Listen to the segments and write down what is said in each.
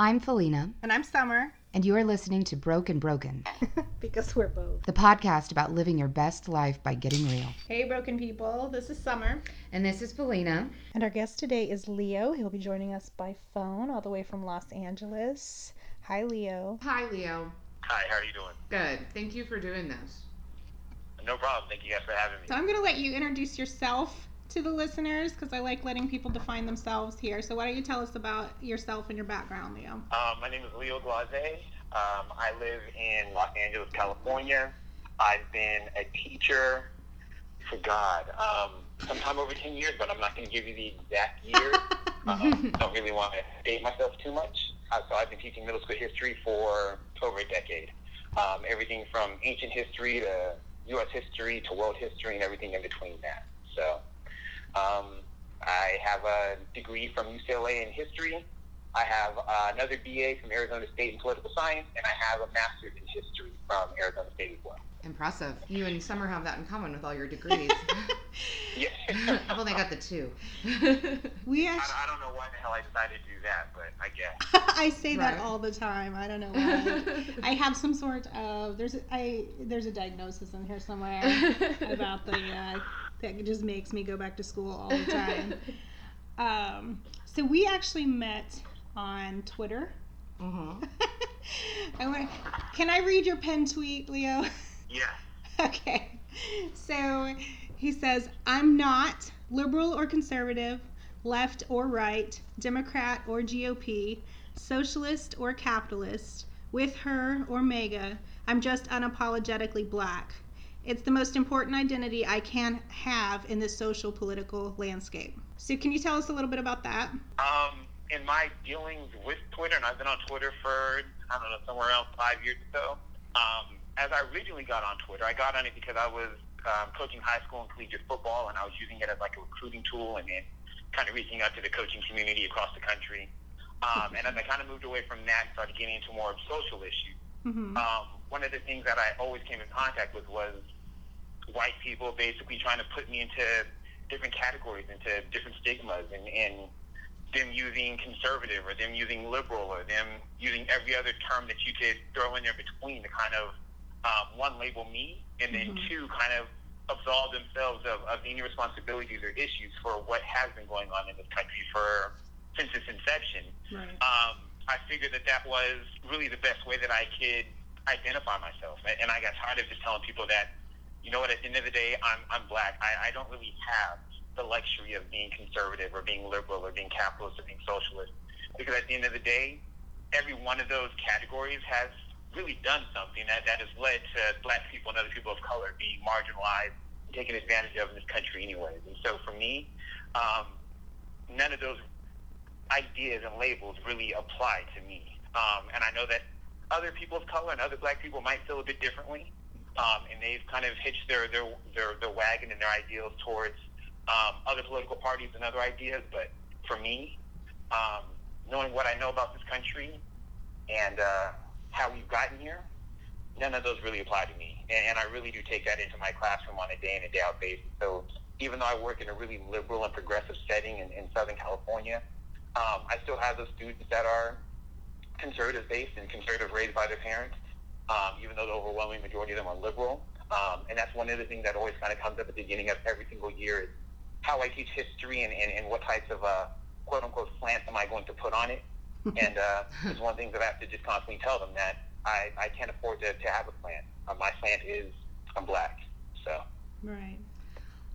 I'm Felina, And I'm Summer and you are listening to Broken Broken, because we're both. the podcast about living your best life by getting real. Hey, broken people. This is Summer. And this is Felina. And our guest today is Leo. He'll be joining us by phone all the way from Los Angeles. Hi, Leo. Hi, Leo. Hi, how are you doing? Good. Thank you for doing this. No problem. Thank you guys for having me. So I'm going to let you introduce yourself to the listeners because I like letting people define themselves here. So why don't you tell us about yourself and your background, Leo? Um, my name is Leo Glaze. Um, I live in Los Angeles, California. I've been a teacher for God, um, sometime over 10 years, but I'm not going to give you the exact year. um, don't really want to date myself too much. Uh, so I've been teaching middle school history for over a decade. Um, everything from ancient history to U.S. history to world history and everything in between that. So um, I have a degree from UCLA in history. I have uh, another BA from Arizona State in political science, and I have a master's in history from Arizona State as well. Impressive. You and Summer have that in common with all your degrees. Yeah. I've only got the two. We I, actually. I don't know why the hell I decided to do that, but I guess. I say that all the time. I don't know why. I have some sort of there's a, I there's a diagnosis in here somewhere about the uh, that just makes me go back to school all the time. Um, so we actually met on Twitter. Mhm. I want. Can I read your pen tweet, Leo? Yeah. okay. So he says, "I'm not liberal or conservative, left or right, Democrat or GOP, socialist or capitalist, with her or MAGA. I'm just unapologetically black. It's the most important identity I can have in this social political landscape." So can you tell us a little bit about that? Um, in my dealings with Twitter, and I've been on Twitter for, I don't know, somewhere around five years or so, um, as I originally got on Twitter, I got on it because I was um, coaching high school and collegiate football, and I was using it as like a recruiting tool and then kind of reaching out to the coaching community across the country. Um, and as I kind of moved away from that started getting into more of social issues, hmm um, one of the things that I always came in contact with was white people basically trying to put me into different categories, into different stigmas, and, and them using conservative or them using liberal or them using every other term that you could throw in there between to kind of um, one label me and then Mhm. two kind of absolve themselves of, of any responsibilities or issues for what has been going on in this country for since its inception Right. um, I figured that that was really the best way that I could identify myself. And I got tired of just telling people that, you know what, at the end of the day, I'm, I'm black. I, I don't really have the luxury of being conservative or being liberal or being capitalist or being socialist. Because at the end of the day, every one of those categories has really done something that, that has led to black people and other people of color being marginalized, taken advantage of in this country anyways. And so for me, um, none of those ideas and labels really apply to me. Um, and I know that other people of color and other black people might feel a bit differently. Um, and they've kind of hitched their, their, their, their wagon and their ideals towards um, other political parties and other ideas. But for me, um, knowing what I know about this country and uh, how we've gotten here, none of those really apply to me. And, and I really do take that into my classroom on a day in and day out basis. So even though I work in a really liberal and progressive setting in, in Southern California, um, I still have those students that are conservative based and conservative raised by their parents, um, even though the overwhelming majority of them are liberal. Um, and that's one of the things that always kind of comes up at the beginning of every single year is how I teach history and, and, and what types of uh, quote unquote slants am I going to put on it. and uh, it's one of the things that I have to just constantly tell them that I, I can't afford to, to have a plant. Uh, my plant is I'm black. So. Right.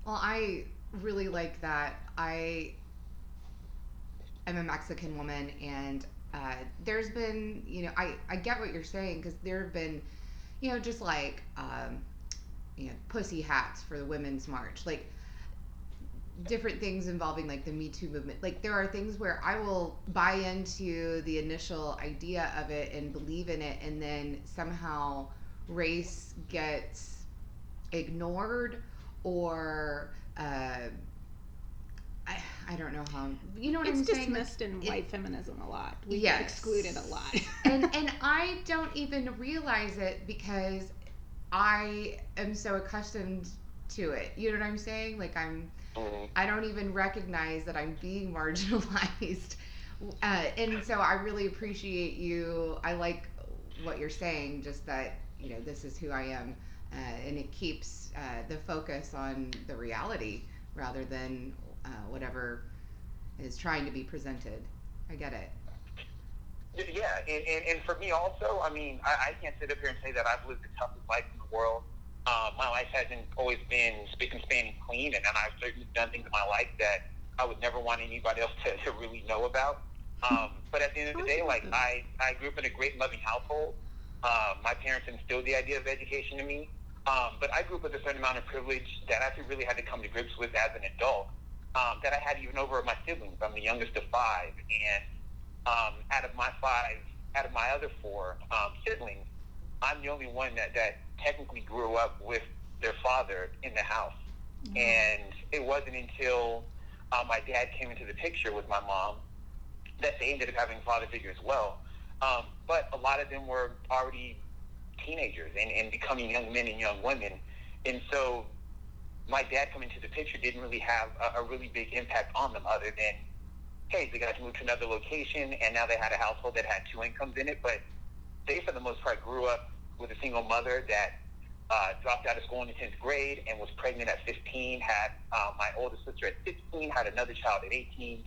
Well, I really like that. I am a Mexican woman, and uh, there's been, you know, I, I get what you're saying because there have been, you know, just like, um, you know, pussy hats for the Women's March. Like, different things involving like the Me Too movement. Like there are things where I will buy into the initial idea of it and believe in it, and then somehow race gets ignored or uh, I, I don't know how you know what It's I'm saying. Like, dismissed in it- white feminism a lot. We Yes. get excluded a lot. and and I don't even realize it because I am so accustomed to it. You know what I'm saying? Like I'm mhm. I don't even recognize that I'm being marginalized Uh, and so I really appreciate you. I like what you're saying, just that, you know, this is who I am. Uh, and it keeps uh, the focus on the reality rather than uh, whatever is trying to be presented. I get it. Yeah, and, and, and for me also, I mean, I, I can't sit up here and say that I've lived the toughest life in the world. Um, my life hasn't always been spick and span and clean, and, and I've certainly done things in my life that I would never want anybody else to, to really know about. Um, but at the end of the day, like I, I grew up in a great loving household. Uh, my parents instilled the idea of education in me. Um, but I grew up with a certain amount of privilege that I really had to come to grips with as an adult um, that I had even over my siblings. I'm the youngest of five, and um, out of my five, out of my other four um, siblings, I'm the only one that, that technically grew up with their father in the house. Mm-hmm. And it wasn't until uh, my dad came into the picture with my mom that they ended up having a father figure as well. Um, but a lot of them were already teenagers and, and becoming young men and young women. And so my dad coming into the picture didn't really have a, a really big impact on them other than hey, they got to move to another location, and now they had a household that had two incomes in it. But they, for the most part, grew up with a single mother that uh, dropped out of school in the 10th grade and was pregnant at 15, had uh, my older sister at 16, had another child at 18,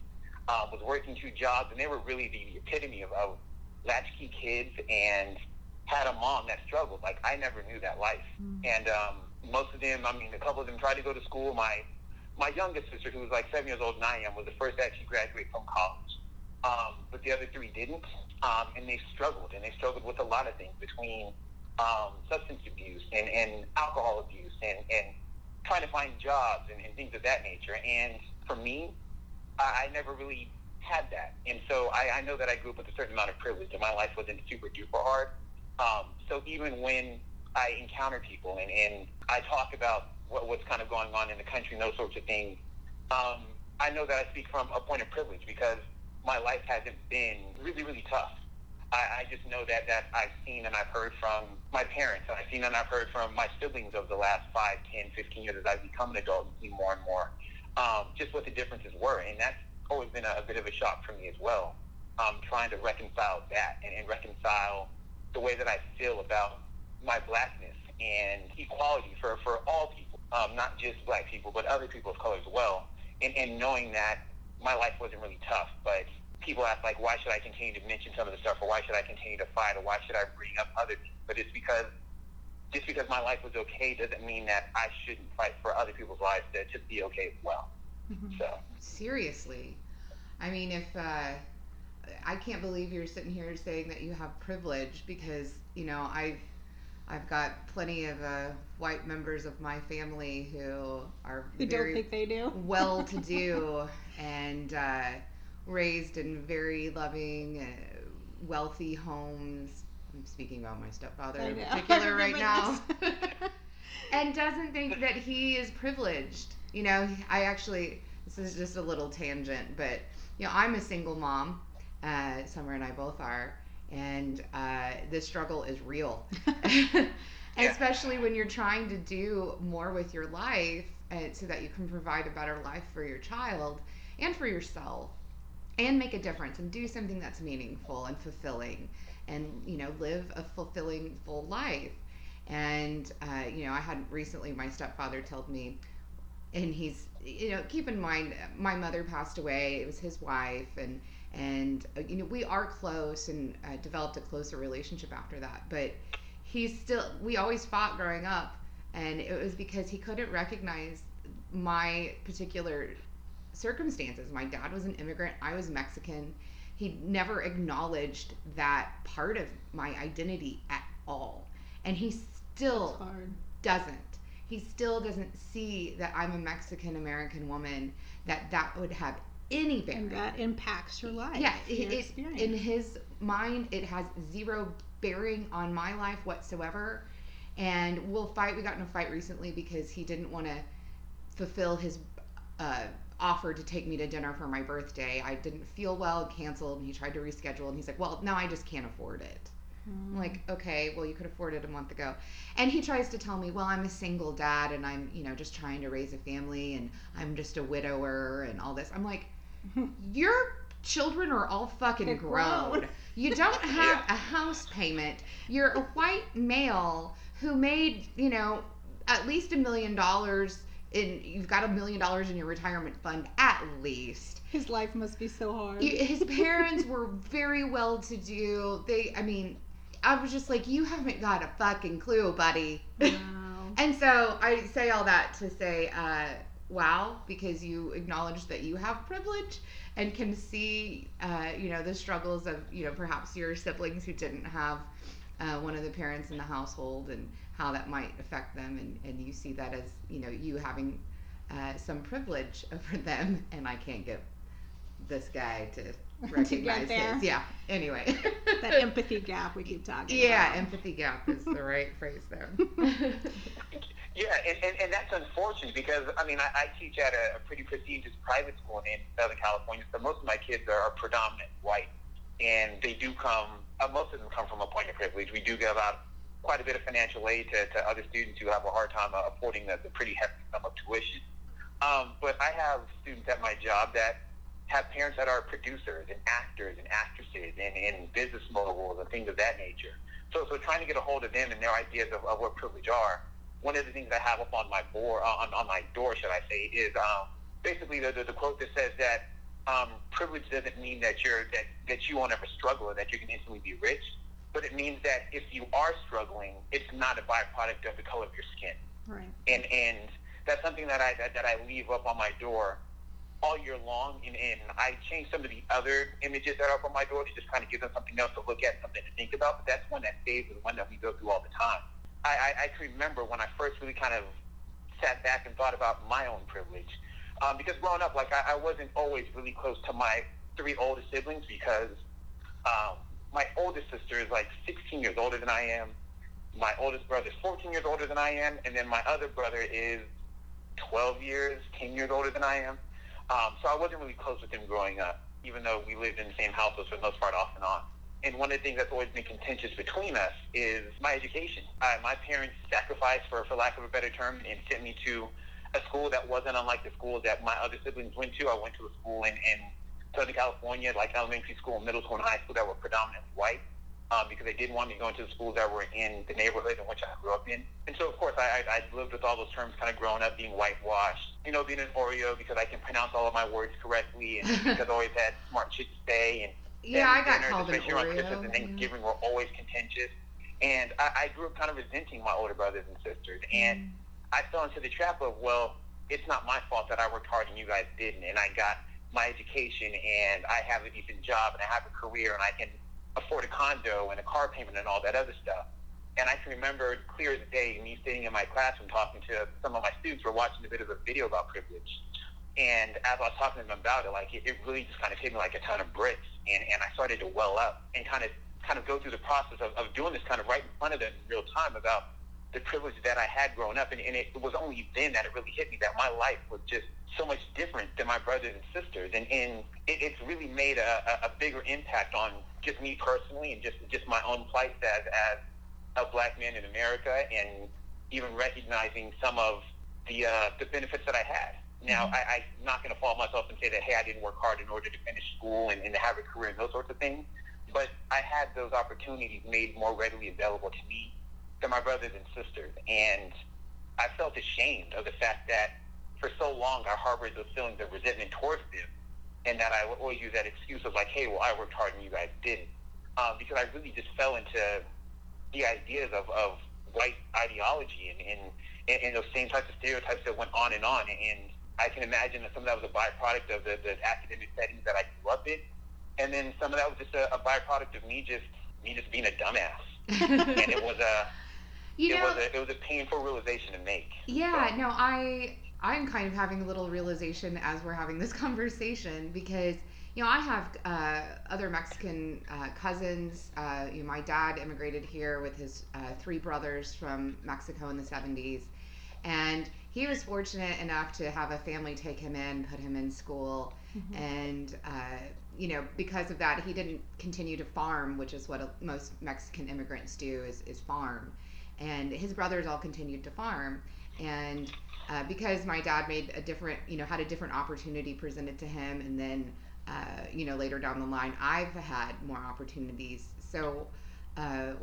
uh, was working two jobs, and they were really the epitome of, of latchkey kids and had a mom that struggled. Like, I never knew that life. Mm-hmm. And um, most of them, I mean, a couple of them tried to go to school. My my youngest sister, who was like seven years older than I am, was the first to actually graduate from college. Um, but the other three didn't, um, and they struggled, and they struggled with a lot of things between um, substance abuse and, and alcohol abuse and, and trying to find jobs and, and things of that nature. And for me, I, I never really had that. And so I, I know that I grew up with a certain amount of privilege, and my life wasn't super duper hard. Um, so even when I encounter people and, and I talk about what, what's kind of going on in the country and those sorts of things, um, I know that I speak from a point of privilege because my life hasn't been really, really tough. I, I just know that, that I've seen and I've heard from my parents and I've seen and I've heard from my siblings over the last 5, 10, 15 years as I've become an adult and seen more and more um, just what the differences were. And that's always been a, a bit of a shock for me as well, um, trying to reconcile that and, and reconcile the way that I feel about my blackness and equality for, for all people um, not just black people, but other people of color as well. And, and knowing that my life wasn't really tough, but people ask like, why should I continue to mention some of the stuff, or why should I continue to fight, or why should I bring up other things? But it's because just because my life was okay doesn't mean that I shouldn't fight for other people's lives to, to be okay as well. Mm-hmm. So seriously, I mean, if uh, I can't believe you're sitting here saying that you have privilege because you know I've I've got plenty of uh, white members of my family who are who don't think they do well to do and uh, raised in very loving, uh, wealthy homes. I'm speaking about my stepfather in particular right now, and doesn't think that he is privileged. You know, I actually this is just a little tangent, but you know, I'm a single mom. Uh, Summer and I both are and uh, the struggle is real. Especially when you're trying to do more with your life uh, so that you can provide a better life for your child and for yourself and make a difference and do something that's meaningful and fulfilling and you know live a fulfilling full life. And uh, you know i had recently my stepfather told me and he's you know keep in mind my mother passed away. It was his wife. And and uh, you know we are close and uh, developed a closer relationship after that but he's still we always fought growing up and it was because he couldn't recognize my particular circumstances. My dad was an immigrant i was mexican. He never acknowledged that part of my identity at all. And he still doesn't. He still doesn't see that i'm a mexican american woman that that would have any bearing. And that impacts your life. Yeah, your it, in his mind, it has zero bearing on my life whatsoever. And we'll fight. We got in a fight recently because he didn't want to fulfill his uh, offer to take me to dinner for my birthday. I didn't feel well, canceled, and he tried to reschedule. And he's like, "Well, now I just can't afford it." I'm hmm. like, okay, well, you could afford it a month ago. And he tries to tell me, well, I'm a single dad and I'm, you know, just trying to raise a family and I'm just a widower and all this. I'm like, you're children are all fucking grown. grown. You don't have a house payment. You're a white male who made, you know, at least a million dollars in you've got a million dollars in your retirement fund at least. His life must be so hard. His parents were very well to do. They I mean, I was just like you haven't got a fucking clue, buddy. wow. And so I say all that to say, uh, wow, because you acknowledge that you have privilege and can see, uh, you know, the struggles of, you know, perhaps your siblings who didn't have uh, one of the parents in the household and how that might affect them. And, and you see that as, you know, you having uh, some privilege over them. And I can't get this guy to recognize his. Yeah. Anyway. that empathy gap we keep talking about. Yeah, about. empathy gap is the right phrase there. Yeah, and, and, and that's unfortunate because I mean I, I teach at a, a pretty prestigious private school in Southern California, so most of my kids are, are predominant white, and they do come. Uh, most of them come from a point of privilege. We do give out quite a bit of financial aid to, to other students who have a hard time uh, affording the, the pretty hefty sum of tuition. Um, but I have students at my job that have parents that are producers and actors and actresses and, and business moguls and things of that nature. So, so trying to get a hold of them and their ideas of, of what privilege are one of the things I have up on my board, uh, on, on my door, should I say, is um, basically the, the, the quote that says that um, privilege doesn't mean that you're that, that you won't ever struggle or that you can instantly be rich, but it means that if you are struggling, it's not a byproduct of the color of your skin. Right. And and that's something that I that, that I leave up on my door all year long. And, and I change some of the other images that are up on my door to just kind of give them something else to look at, something to think about. But that's one that stays and one that we go through all the time. I, I, I can remember when I first really kind of sat back and thought about my own privilege. Um, because growing up, like I, I wasn't always really close to my three oldest siblings because um, my oldest sister is like 16 years older than I am. My oldest brother is 14 years older than I am, and then my other brother is 12 years, 10 years older than I am. Um, so I wasn't really close with him growing up, even though we lived in the same household for the most part, off and on. And one of the things that's always been contentious between us is my education. Uh, my parents sacrificed, for, for lack of a better term, and sent me to a school that wasn't unlike the schools that my other siblings went to. I went to a school in, in Southern California, like elementary school, middle school, and high school that were predominantly white. Um, because they didn't want me going to the schools that were in the neighborhood in which I grew up in. And so, of course, I, I, I lived with all those terms kind of growing up, being whitewashed, you know, being an Oreo because I can pronounce all of my words correctly, and because I always had smart shit to say, and Yeah, I got dinners, called an especially around Christmas and Thanksgiving, were always contentious. And I, I grew up kind of resenting my older brothers and sisters. Mm. And I fell into the trap of, well, it's not my fault that I worked hard and you guys didn't. And I got my education and I have a decent job and I have a career and I can afford a condo and a car payment and all that other stuff. And I can remember clear as day me sitting in my classroom talking to some of my students who were watching a bit of a video about privilege. And as I was talking to them about it, like it, it really just kind of hit me like a ton of bricks. And, and I started to well up and kind of kind of go through the process of, of doing this kind of right in front of them in real time about the privilege that I had growing up. And, and it was only then that it really hit me that my life was just so much different than my brothers and sisters. And, and it, it's really made a, a, bigger impact on just me personally and just, just my own plight as, as a black man in America and even recognizing some of the, uh, the benefits that I had. Now, I, I'm not going to fault myself and say that, hey, I didn't work hard in order to finish school and, and to have a career and those sorts of things. But I had those opportunities made more readily available to me than my brothers and sisters. And I felt ashamed of the fact that for so long I harbored those feelings of resentment towards them and that I would always use that excuse of like, hey, well, I worked hard and you guys didn't. Um, because I really just fell into the ideas of, of white ideology and, and, and, and those same types of stereotypes that went on and on. And I can imagine that some of that was a byproduct of the, the academic settings that I grew up in. And then some of that was just a, a byproduct of me just me just being a dumbass. and it was a you it know, was a it was a painful realization to make. Yeah, no, I I'm kind of having a little realization as we're having this conversation because you know I have uh, other Mexican uh, cousins. Uh, you know, my dad immigrated here with his uh, three brothers from Mexico in the 70s, and he was fortunate enough to have a family take him in, put him in school, and uh, you know because of that he didn't continue to farm, which is what most Mexican immigrants do is, is farm, and his brothers all continued to farm, and uh, because my dad made a different, you know, had a different opportunity presented to him, and then uh, you know, later down the line, I've had more opportunities. So, uh,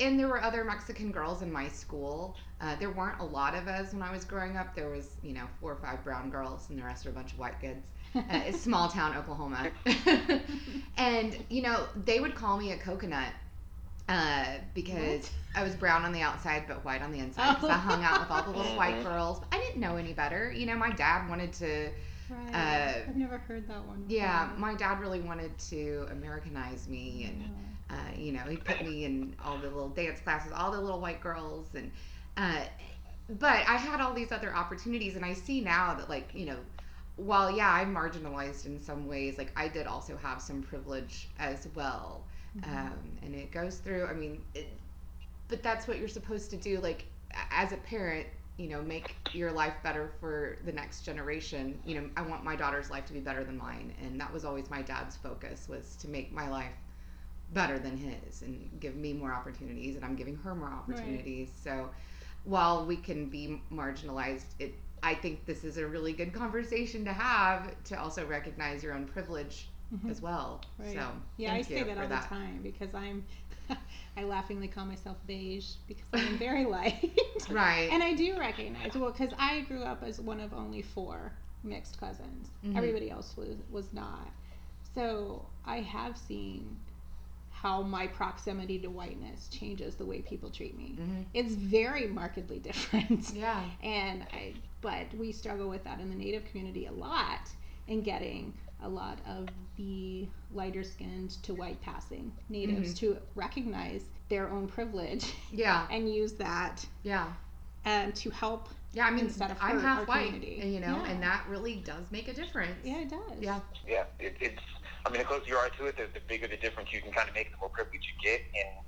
and there were other Mexican girls in my school. Uh, there weren't a lot of us when I was growing up. There was, you know, four or five brown girls, and the rest are a bunch of white kids. Uh, it's small town Oklahoma, and you know they would call me a coconut uh, because I was brown on the outside but white on the inside. Because I hung out with all the little white girls. I didn't know any better. You know, my dad wanted to. Right. Uh, I've never heard that one. Yeah, my dad really wanted to Americanize me, and Yeah. Uh, you know, he put me in all the little dance classes, all the little white girls, and uh, but I had all these other opportunities, and I see now that like you know, while yeah, I'm marginalized in some ways, like I did also have some privilege as well, Mm-hmm. um, and it goes through. I mean, it, but that's what you're supposed to do, like as a parent. You know, make your life better for the next generation. You know, I want my daughter's life to be better than mine, and that was always my dad's focus was to make my life better than his and give me more opportunities and I'm giving her more opportunities. So while we can be marginalized, it I think this is a really good conversation to have to also recognize your own privilege Mhm. as well. Right. So Yeah, I say that all the time because I'm. I laughingly call myself beige because I'm very light. Right. And I do recognize well because I grew up as one of only four mixed cousins. Mhm. Everybody else was was not. So I have seen how my proximity to whiteness changes the way people treat me. Mhm. It's very markedly different. Yeah. And I, but we struggle with that in the Native community a lot in getting a lot of the lighter skinned to white passing natives to recognize their own privilege Yeah. and use that Yeah. um, to help. Yeah, I mean, Instead of I'm half white, community. and, you know, Yeah. and that really does make a difference. Yeah, it does. Yeah. Yeah, it, it's. I mean, the closer you are to it, the, the bigger the difference you can kind of make, the more privilege you get, and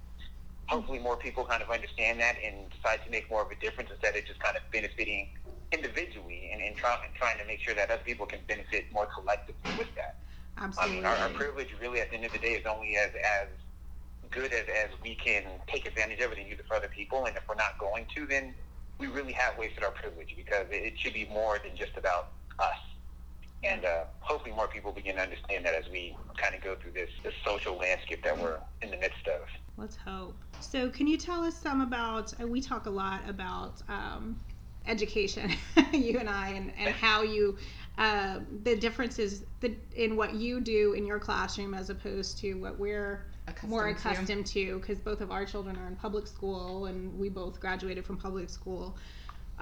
hopefully more people kind of understand that and decide to make more of a difference instead of just kind of benefiting individually and, and, try, and trying to make sure that other people can benefit more collectively with that. Absolutely. I mean, our, our privilege really at the end of the day is only as as good as, as we can take advantage of it and use it for other people. And if we're not going to, then we really have wasted our privilege because it, it should be more than just about us. And uh, hopefully more people begin to understand that as we kind of go through this, this social landscape that we're in the midst of. Let's hope. So, can you tell us some about? Uh, we talk a lot about um, education, you and I, and, and how you, uh, the differences the, in what you do in your classroom as opposed to what we're more Accustomed to. accustomed to, because both of our children are in public school and we both graduated from public school.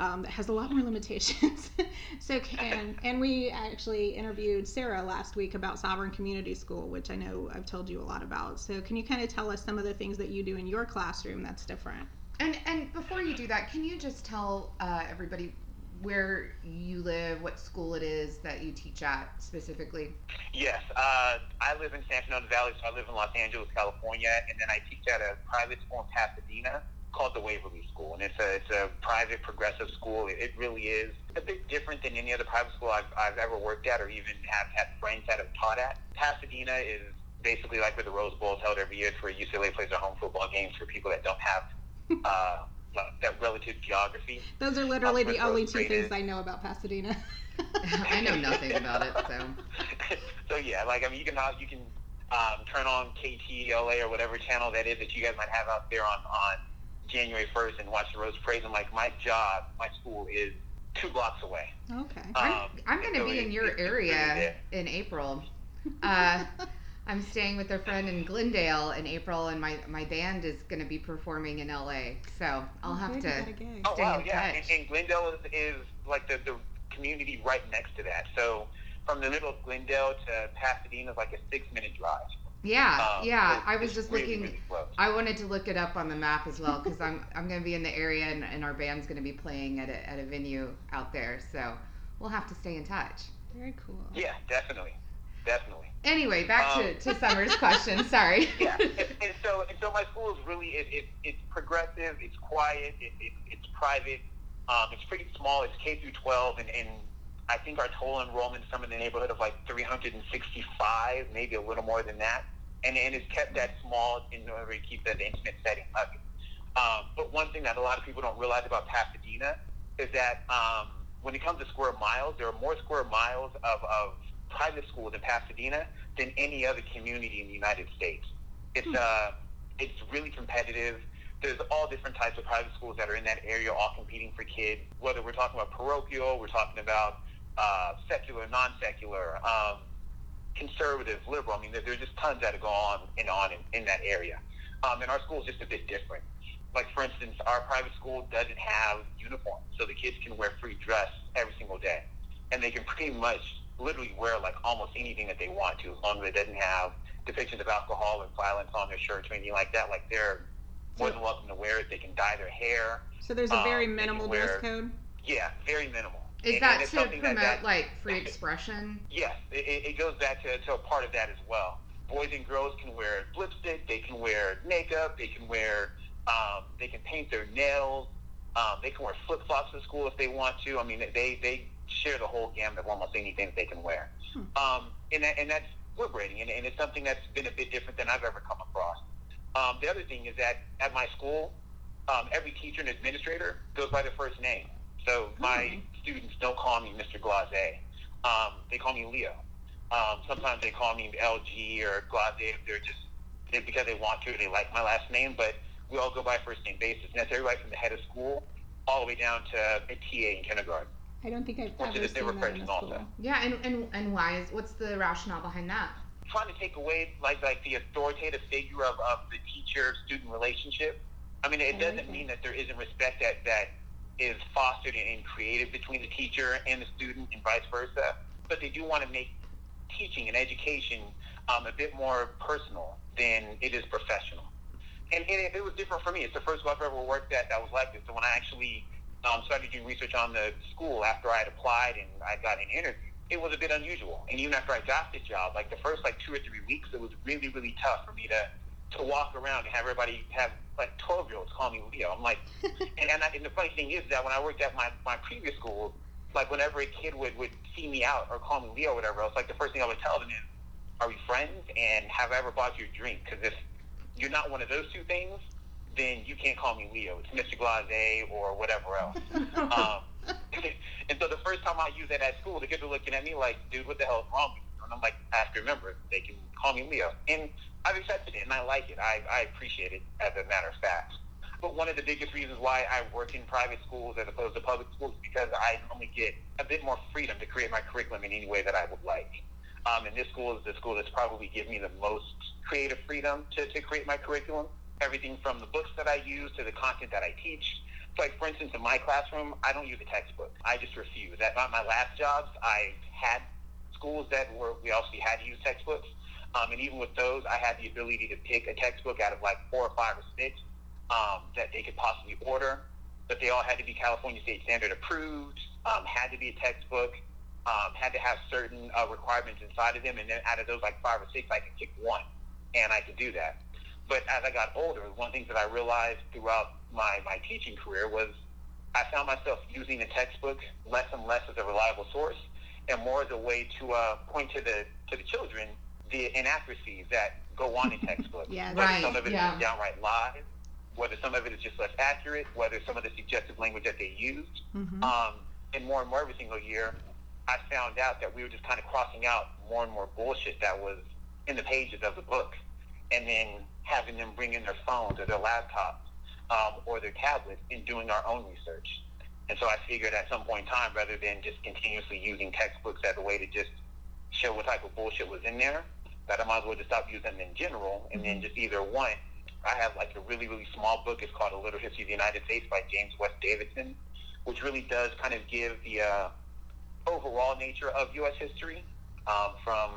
Um, that has a lot more limitations. so can and we actually interviewed Sarah last week about Sovereign Community School, which I know I've told you a lot about. So can you kind of tell us some of the things that you do in your classroom that's different? And and before you do that, can you just tell uh, everybody where you live, what school it is that you teach at specifically? Yes, uh, I live in San Fernando Valley, so I live in Los Angeles, California, and then I teach at a private school in Pasadena called the Waverly School, and it's a it's a private progressive school. It, it really is a bit different than any other private school I've, I've ever worked at, or even have had friends that have taught at. Pasadena is basically like where the Rose Bowl is held every year. It's where UCLA plays their home football games for people that don't have uh, that relative geography. Those are literally the only two things is- I know about Pasadena. I know nothing about it, so so yeah, like I mean, you can you can um, turn on KTLA or whatever channel that is that you guys might have out there on on January first and watch the Rose Parade. And like my job, my school is two blocks away. Okay. I'm, Um, I'm going to so be it- in your it's area there. in April. Uh, I'm staying with a friend in Glendale in April, and my, my band is going to be performing in LA. So I'll have to. you got a. Oh wow, in yeah, touch. and, and Glendale is, is like the the community right next to that. So from the middle of Glendale to Pasadena is like a six minute drive. Yeah, Um, yeah. I was just really, looking. really. I wanted to look it up on the map as well because I'm I'm going to be in the area, and, and our band's going to be playing at a, at a venue out there. So we'll have to stay in touch. Very cool. Yeah, definitely, definitely. Anyway, back to, Um, to Summer's question. Sorry. yeah, and, and so and so my school is really it, it, it's progressive, it's quiet, it, it, it's private, um, it's pretty small. It's K through 12, and, and I think our total enrollment is somewhere in the neighborhood of like 365, maybe a little more than that, and and it's kept that small in order to keep that intimate setting up. Um, but one thing that a lot of people don't realize about Pasadena is that um, when it comes to square miles, there are more square miles of, of private schools in Pasadena than any other community in the United States. It's uh, it's really competitive. There's all different types of private schools that are in that area, all competing for kids. Whether we're talking about parochial, we're talking about uh, secular, non-secular, um, conservative, liberal. I mean, there, there's just tons that go on and on in, in that area. Um, and our school is just a bit different. Like, for instance, our private school doesn't have uniforms, so the kids can wear free dress every single day. And they can pretty much literally wear like almost anything that they want to, as long as it doesn't have depictions of alcohol and violence on their shirts or anything like that. Like, they're more than welcome to wear it. They can dye their hair. So there's a Um, very can minimal wear- dress code. Yeah, very minimal. Is And- that and to promote that, that like free expression? Yes, it, it goes back to, to a part of that as well. Boys and girls can wear lipstick, they can wear makeup, they can wear, um, they can paint their nails, um, they can wear flip flops to school if they want to. I mean, they they share the whole gamut of almost anything that they can wear, Hmm. um, and that, and that's liberating, and, and it's something that's been a bit different than I've ever come across. Um, the other thing is that at my school, um, every teacher and administrator goes by their first name. So my students don't call me Mr. Glazé. Um, they call me Leo. Um, sometimes they call me LG or Glazé if they're just if- because they want to. They like my last name, but we all go by first name basis. And that's everybody from the head of school all the way down to a TA in kindergarten. I don't think I've ever seen that in a school. also. Yeah, and, and and why is what's the rationale behind that? trying to take away like like the authoritative figure of, of the teacher student relationship. I mean, it like doesn't mean that there isn't respect that that is fostered and, created between the teacher and the student and vice versa. But they do want to make teaching and education um, a bit more personal than it is professional. And, and it, it was different for me. It's the first school I've ever worked at that was like this. So when I actually um, started doing research on the school after I had applied and I got an interview, it was a bit unusual. And even after I got the job, like the first like two or three weeks, it was really, really tough for me to to walk around and have everybody have like 12 year olds call me Leo. I'm like, and, and, I, and the funny thing is that when I worked at my, my previous school, like whenever a kid would, would see me out or call me Leo or whatever else, like the first thing I would tell them is, are we friends? And have I ever bought you a drink? Because if you're not one of those two things, then you can't call me Leo. It's Mr. Glazé or whatever else. um, and so the first time I used that at school, the kids were looking at me like, dude, what the hell is wrong with you? And I'm like, have to remember, they can call me Leo. And I've accepted it and I like it. I, I appreciate it as a matter of fact. But one of the biggest reasons why I work in private schools as opposed to public schools is because I normally get a bit more freedom to create my curriculum in any way that I would like. Um, and this school is the school that's probably given me the most creative freedom to, to create my curriculum. Everything from the books that I use to the content that I teach. So like, for instance, in my classroom, I don't use a textbook. I just refuse. At my last jobs, I had schools that were, we also had to use textbooks. Um, and even with those, I had the ability to pick a textbook out of like four or five or six um, that they could possibly order. But they all had to be California State Standard approved, um, had to be a textbook, um, had to have certain uh, requirements inside of them. And then out of those like five or six, I could pick one. And I could do that. But as I got older, one of the things that I realized throughout my, my teaching career was I found myself using the textbook less and less as a reliable source and more as a way to uh, point to the to the children the inaccuracies that go on in textbooks. Yeah, whether Right, some of it is yeah. downright lies, whether some of it is just less accurate, whether some of the suggestive language that they used. Mhm. Um, and more and more every single year, I found out that we were just kind of crossing out more and more bullshit that was in the pages of the book, and then having them bring in their phones or their laptops um, or their tablets and doing our own research. And so I figured at some point in time, rather than just continuously using textbooks as a way to just show what type of bullshit was in there, that I might as well just stop using them in general and then just either one, I have like a really, really small book. It's called A Little History of the United States by James West Davidson, which really does kind of give the uh, overall nature of U.S. history um, from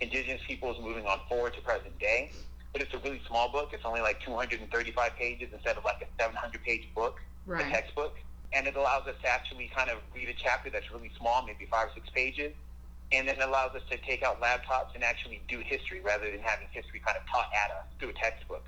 indigenous peoples moving on forward to present day. But it's a really small book. It's only like 235 pages instead of like a 700-page book, a textbook. And it allows us to actually kind of read a chapter that's really small, maybe five or six pages, and then it allows us to take out laptops and actually do history rather than having history kind of taught at us through a textbook.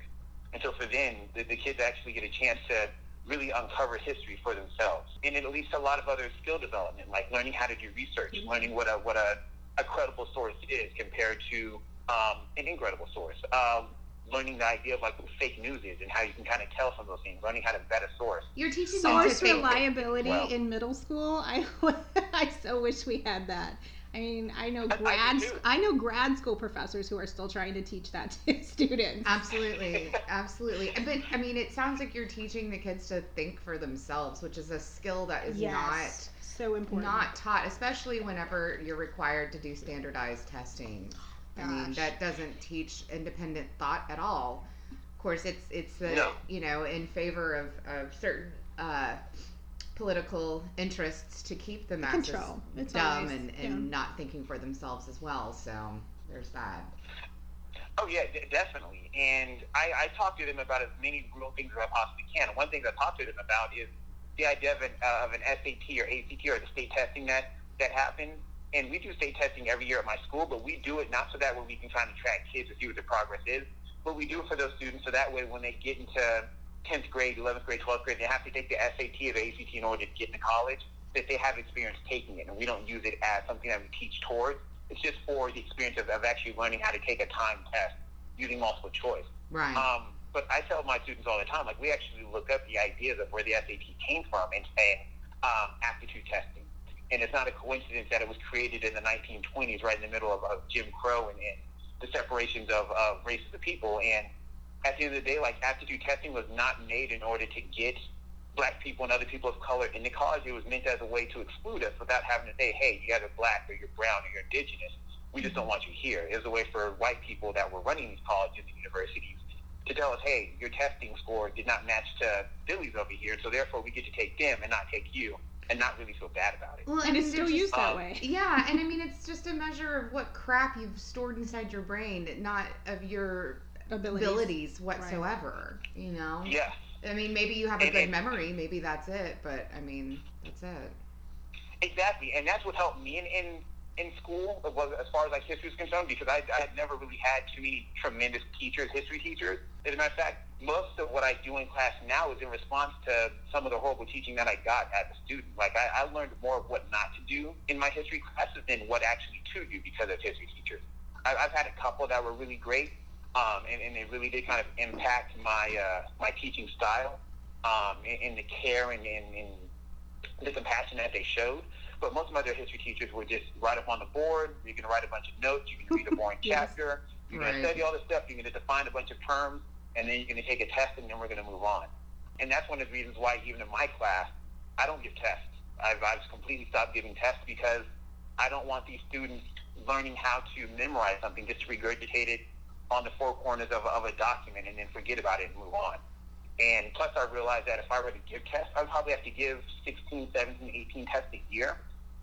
And so for them, the, the kids actually get a chance to really uncover history for themselves. And it leads to a lot of other skill development, like learning how to do research, learning what a what a, a credible source is compared to um, an incredible source. Um, learning the idea of like what fake news is and how you can kind of tell some of those things. Learning how to vet a source. You're teaching them to Source think. reliability Well- in middle school. I I so wish we had that. I mean, I know I- I do grad too. I know grad school professors who are still trying to teach that to students. Absolutely, absolutely. But I mean, it sounds like you're teaching the kids to think for themselves, which is a skill that is yes, so important. not taught, especially whenever you're required to do standardized testing. I mean, that doesn't teach independent thought at all. Of course, it's it's the No. you know in favor of, of certain uh, political interests to keep the masses Control. It's dumb always- and, and yeah. not thinking for themselves as well. So there's that. Oh yeah, d- definitely. And I, I talk to them about as many real things as I possibly can. And one thing I talk to them about is the idea of an, uh, of an SAT or ACT or the state testing that that happens. And we do state testing every year at my school, but we do it not so that way we can try to track kids to see what their progress is, but we do it for those students so that way when they get into 10th grade, 11th grade, 12th grade, they have to take the SAT or the ACT in order to get into college, that they have experience taking it. And we don't use it as something that we teach towards. It's just for the experience of, of actually learning how to take a time test using multiple choice. Right. Um, but I tell my students all the time, like we actually look up the ideas of where the SAT came from and, and um, aptitude testing. And it's not a coincidence that it was created in the 1920s, right in the middle of, of Jim Crow and, and the separations of, of races of people. And at the end of the day, like aptitude testing was not made in order to get black people and other people of color into college. It was meant as a way to exclude us without having to say, hey, you guys are black or you're brown or you're indigenous. We just don't want you here. It was a way for white people that were running these colleges and universities to tell us, hey, your testing score did not match to Billy's over here, so therefore we get to take them and not take you, and not really feel bad about it. well, and it's still just- used that um, way. Yeah, and I mean it's just a measure of what crap you've stored inside your brain, not of your Abilities. abilities whatsoever. You know. Yeah. I mean, maybe you have a And- good and- memory, maybe that's it, but I mean, that's it. Exactly, and that's what helped me And, in, in school, as far as like history is concerned, because I I had never really had too many tremendous teachers, history teachers. As a matter of fact, most of what I do in class now is in response to some of the horrible teaching that I got as a student. Like I, I learned more of what not to do in my history classes than what actually to do because of history teachers. I, I've had a couple that were really great, um, and, and they really did kind of impact my uh, my teaching style, um, in, in the care and in, in the compassion that they showed. But most of my other history teachers would just write up on the board. You're going to write a bunch of notes. Going to read a boring Yes. chapter. You're going Right. to study all this stuff. You're going to define a bunch of terms, and then you're going to take a test, and then we're going to move on. And that's one of the reasons why, even in my class, I don't give tests. I've, I've completely stopped giving tests because I don't want these students learning how to memorize something just to regurgitate it on the four corners of, of a document and then forget about it and move on. And plus, I realized that if I were to give tests, I'd probably have to give 16, 17, 18 tests a year.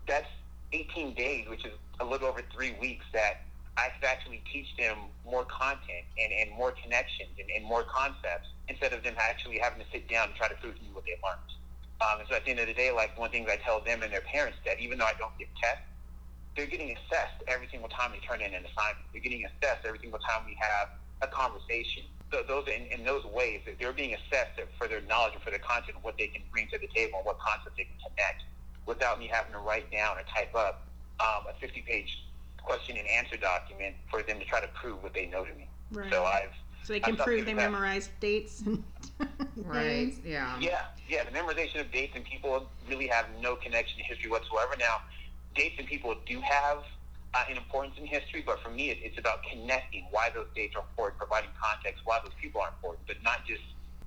That's 18 days, which is a little over three weeks that I could actually teach them more content and, and more connections and, and more concepts instead of them actually having to sit down and try to prove to me what they learned. Um, and so at the end of the day, like one thing I tell them and their parents that even though I don't give tests, they're getting assessed every single time they turn in an assignment. They're getting assessed every single time we have a conversation. So those in, in those ways, they're being assessed for their knowledge and for their content, what they can bring to the table, and what concepts they can connect, without me having to write down or type up um, a 50-page question and answer document for them to try to prove what they know to me. Right. So I've so they can I've prove they giving memorized dates and Right. Yeah. Yeah, yeah. The memorization of dates and people really have no connection to history whatsoever. Now, dates and people do have uh, an importance in history, but for me, it, it's about connecting why those dates are important, providing context why those people are important, but not just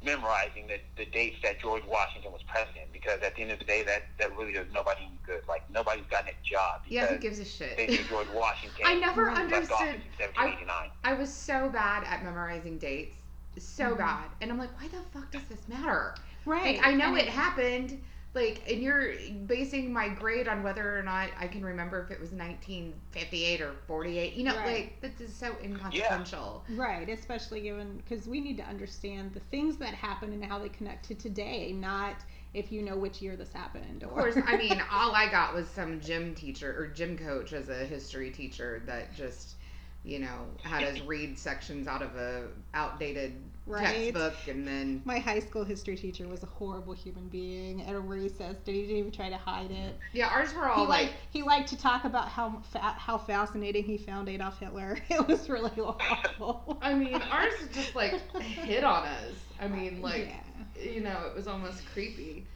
memorizing the, the dates that George Washington was president. Because at the end of the day, that that really does nobody any good. Like nobody's gotten a job Yeah, who gives a shit? they shit? knew George Washington. I never Right. left office understood. in 1789. I was so bad at memorizing dates. So Mhm. bad. And I'm like, why the fuck does this matter? Right. Like, I know And it happened. Like, and you're basing my grade on whether or not I can remember if it was 1958 or 48. You know, Right. like, this is so inconsequential. Right, especially given because we need to understand the things that happen and how they connect to today, not if you know which year this happened. Of Or, course, I mean, all I got was some gym teacher or gym coach as a history teacher that just, you know, had us read sections out of a outdated Right. textbook and then my high school history teacher was a horrible human being at a recess. Did he didn't even try to hide it? yeah, ours were He all like liked he liked to talk about how fa- how fascinating he found Adolf Hitler. It was really awful. I mean, ours just like hit on us. I mean, like yeah, you know, it was almost creepy.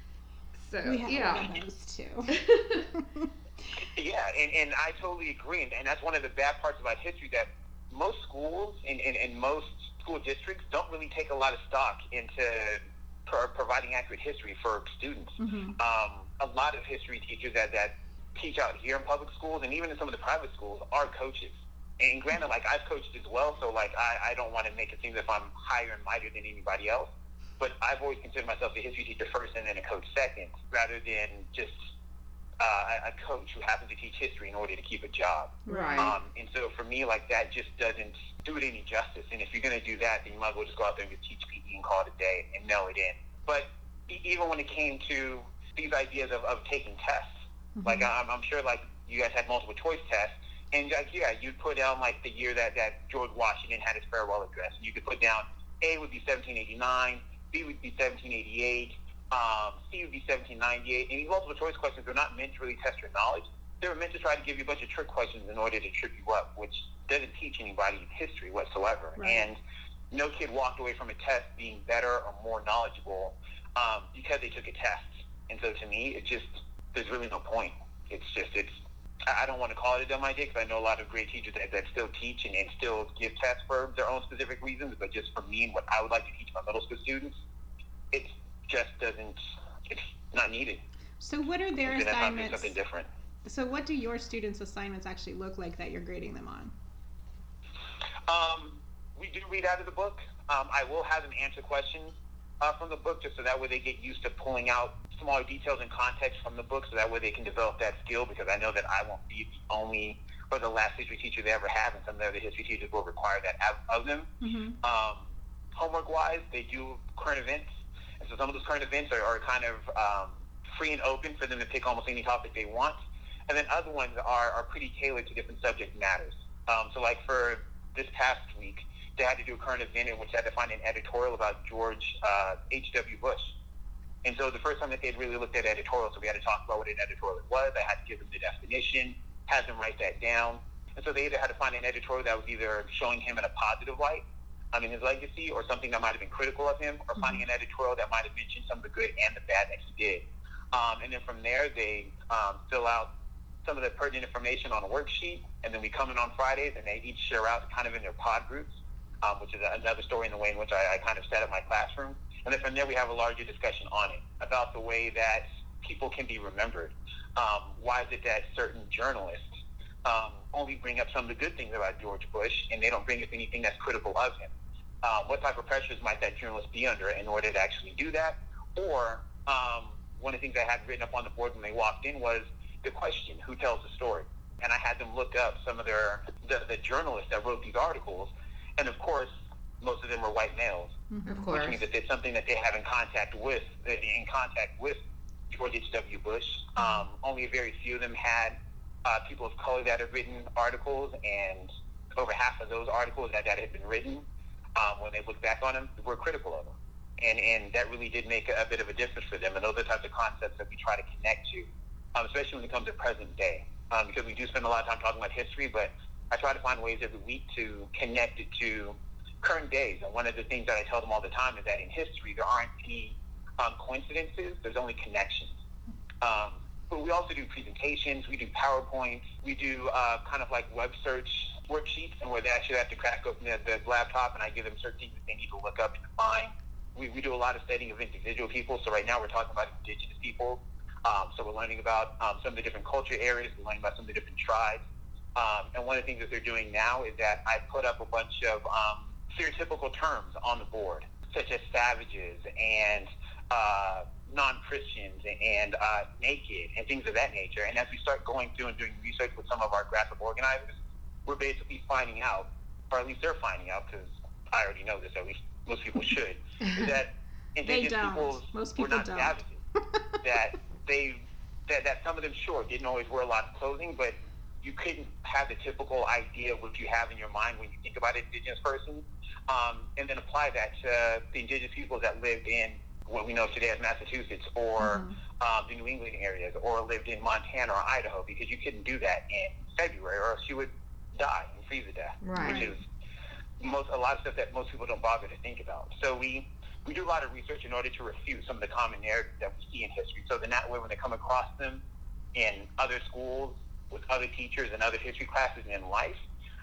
So we had yeah. one of those too. Yeah, and, and I totally agree. And, and that's one of the bad parts about history that most schools and, and, and most school districts don't really take a lot of stock into pro- providing accurate history for students. Mhm. Um, a lot of history teachers that, that teach out here in public schools and even in some of the private schools are coaches. And granted, like I've coached as well, so like I, I don't want to make it seem as if I'm higher and mightier than anybody else. But I've always considered myself a history teacher first and then a coach second, rather than just uh, a coach who happens to teach history in order to keep a job. Right. Um, and so for me, like that just doesn't do it any justice. And if you're going to do that, then you might as well just go out there and just teach PE and call it a day and nail it in. But even when it came to these ideas of, of taking tests, like I'm, I'm sure like you guys had multiple choice tests, and like yeah, you'd put down like the year that that George Washington had his farewell address, and you could put down A would be 1789, B would be 1788, um, C would 1798. And these multiple choice questions were not meant to really test your knowledge. They were meant to try to give you a bunch of trick questions in order to trip you up, which doesn't teach anybody history whatsoever. Right. And no kid walked away from a test being better or more knowledgeable um, because they took a test. And so to me, it just there's really no point. It's just it's I don't want to call it a dumb idea because I know a lot of great teachers that, that still teach and, and still give tests for their own specific reasons. But just for me and what I would like to teach my middle school students, it just doesn't. It's not needed. So what are their Then that's not doing assignments? something different. So what do your students' assignments actually look like that you're grading them on? Um, we do read out of the book. Um, I will have them answer questions uh, from the book just so that way they get used to pulling out smaller details and context from the book so that way they can develop that skill because I know that I won't be the only or the last history teacher they ever have and some of the other history teachers will require that of- of them. Mm-hmm. Um, homework wise, they do current events. So some of those current events are, are kind of um, free and open for them to pick almost any topic they want. And then other ones are, are pretty tailored to different subject matters. Um, so like for this past week, they had to do a current event in which they had to find an editorial about George uh, H.W. Bush. And so the first time that they'd really looked at editorial, so we had to talk about what an editorial was. I had to give them the definition, had them write that down. And so they either had to find an editorial that was either showing him in a positive light, I mean, his legacy, or something that might have been critical of him, or finding an editorial that might have mentioned some of the good and the bad that he did. Um, and then from there, they um, fill out some of the pertinent information on a worksheet, and then we come in on Fridays, and they each share out kind of in their pod groups, um, which is another story in the way in which I, I kind of set up my classroom. And then from there, we have a larger discussion on it about the way that people can be remembered. Um, why is it that certain journalists um, only bring up some of the good things about George Bush, and they don't bring up anything that's critical of him? Um, what type of pressures might that journalist be under in order to actually do that? Or um, one of the things I had written up on the board when they walked in was the question, who tells the story? And I had them look up some of their the, the journalists that wrote these articles, and of course, most of them were white males, Mm-hmm. Of which means that it's something that they have in contact with, in contact with George H.W. Bush. Um, only a very few of them had uh, people of color that have written articles, and over half of those articles that, that had been written, um, when they look back on them, were critical of them. And, and that really did make a, a bit of a difference for them. And those are the types of concepts that we try to connect to, um, especially when it comes to present day. Um, because we do spend a lot of time talking about history, but I try to find ways every week to connect it to current days. And one of the things that I tell them all the time is that in history, there aren't any um, coincidences, there's only connections. Um, but we also do presentations, we do PowerPoints, we do uh, kind of like web search worksheets, and where they actually have to crack open the, the laptop, and I give them certain things that they need to look up and find. We, we do a lot of studying of individual people. So right now we're talking about indigenous people. Um, so we're learning about um, some of the different culture areas. We're learning about some of the different tribes. Um, and one of the things that they're doing now is that I put up a bunch of um, stereotypical terms on the board, such as savages and uh, non-Christians and uh, naked and things of that nature. And as we start going through and doing research with some of our graphic organizers, we're basically finding out, or at least they're finding out, because I already know this, at least most people should, is that indigenous peoples Most were people not don't. savages. that they that, that some of them sure didn't always wear a lot of clothing, but you couldn't have the typical idea of what you have in your mind when you think about an indigenous person, um, and then apply that to the indigenous peoples that lived in what we know today as Massachusetts or um, the New England areas, or lived in Montana or Idaho, because you couldn't do that in February, or else you would die and freeze to death, Right. which is most a lot of stuff that most people don't bother to think about. So we we do a lot of research in order to refute some of the common narratives that we see in history. So then that way, when they come across them, in other schools with other teachers and other history classes and in life,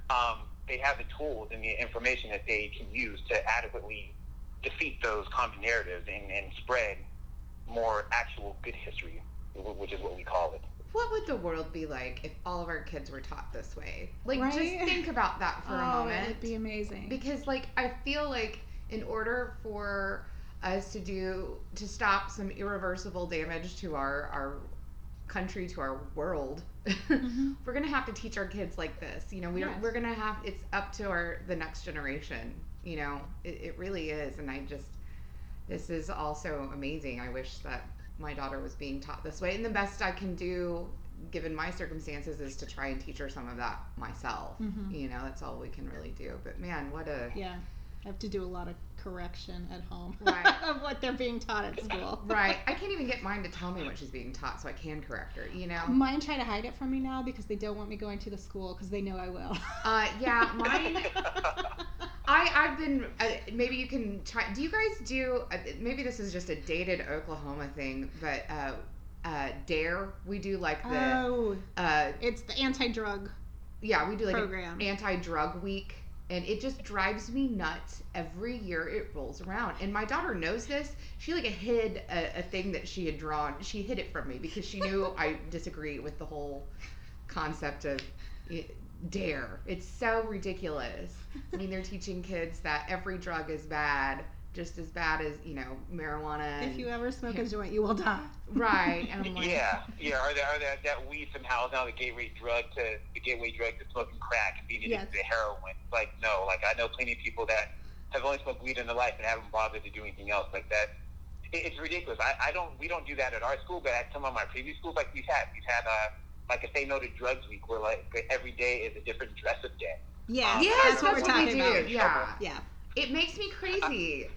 um, they have the tools and the information that they can use to adequately defeat those common narratives and, and spread more actual good history, which is what we call it. Would the world be like if all of our kids were taught this way? Like, just think about that for a oh, moment. it would be amazing. because like i feel like in order for us to do to stop some irreversible damage to our our country to our world Mhm. we're gonna have to teach our kids like this you know we're, Yes. we're gonna have it's up to our the next generation you know it, it really is and i just this is also amazing i wish that my daughter was being taught this way and the best i can do given my circumstances is to try and teach her some of that myself Mhm. you know that's all we can really do but man what a Yeah, I have to do a lot of correction at home Right. of what they're being taught at school. right i can't even get mine to tell me what she's being taught so i can correct her you know Mine try to hide it from me now because they don't want me going to the school because they know I will. uh yeah mine I I've been uh, maybe you can try. Do you guys do? Uh, maybe this is just a dated Oklahoma thing, but uh, Dare we do like the oh, uh, it's the anti-drug yeah we do like program. an anti-drug week, and it just drives me nuts every year it rolls around. And my daughter knows this. She like hid a, a thing that she had drawn. She hid it from me because she knew I disagree with the whole concept of. eh, Dare. It's so ridiculous. I mean, they're teaching kids that every drug is bad, just as bad as you know marijuana. if and- you ever smoke a joint, you will die. right, and I'm like, yeah, yeah. Or that, or that, that weed somehow is now the gateway drug to the gateway drug to smoking crack and being addicted Yes. to heroin. Like no, like I know plenty of people that have only smoked weed in their life and haven't bothered to do anything else. Like that, it, it's ridiculous. I, I don't. We don't do that at our school, but at some of my previous schools, like we've had, we've had uh, like a say no to drugs week, where like every day is a different dress up day. Yeah, Um, yes, that's what we're that's what we talking do. about. Yeah, Yeah. It makes me crazy.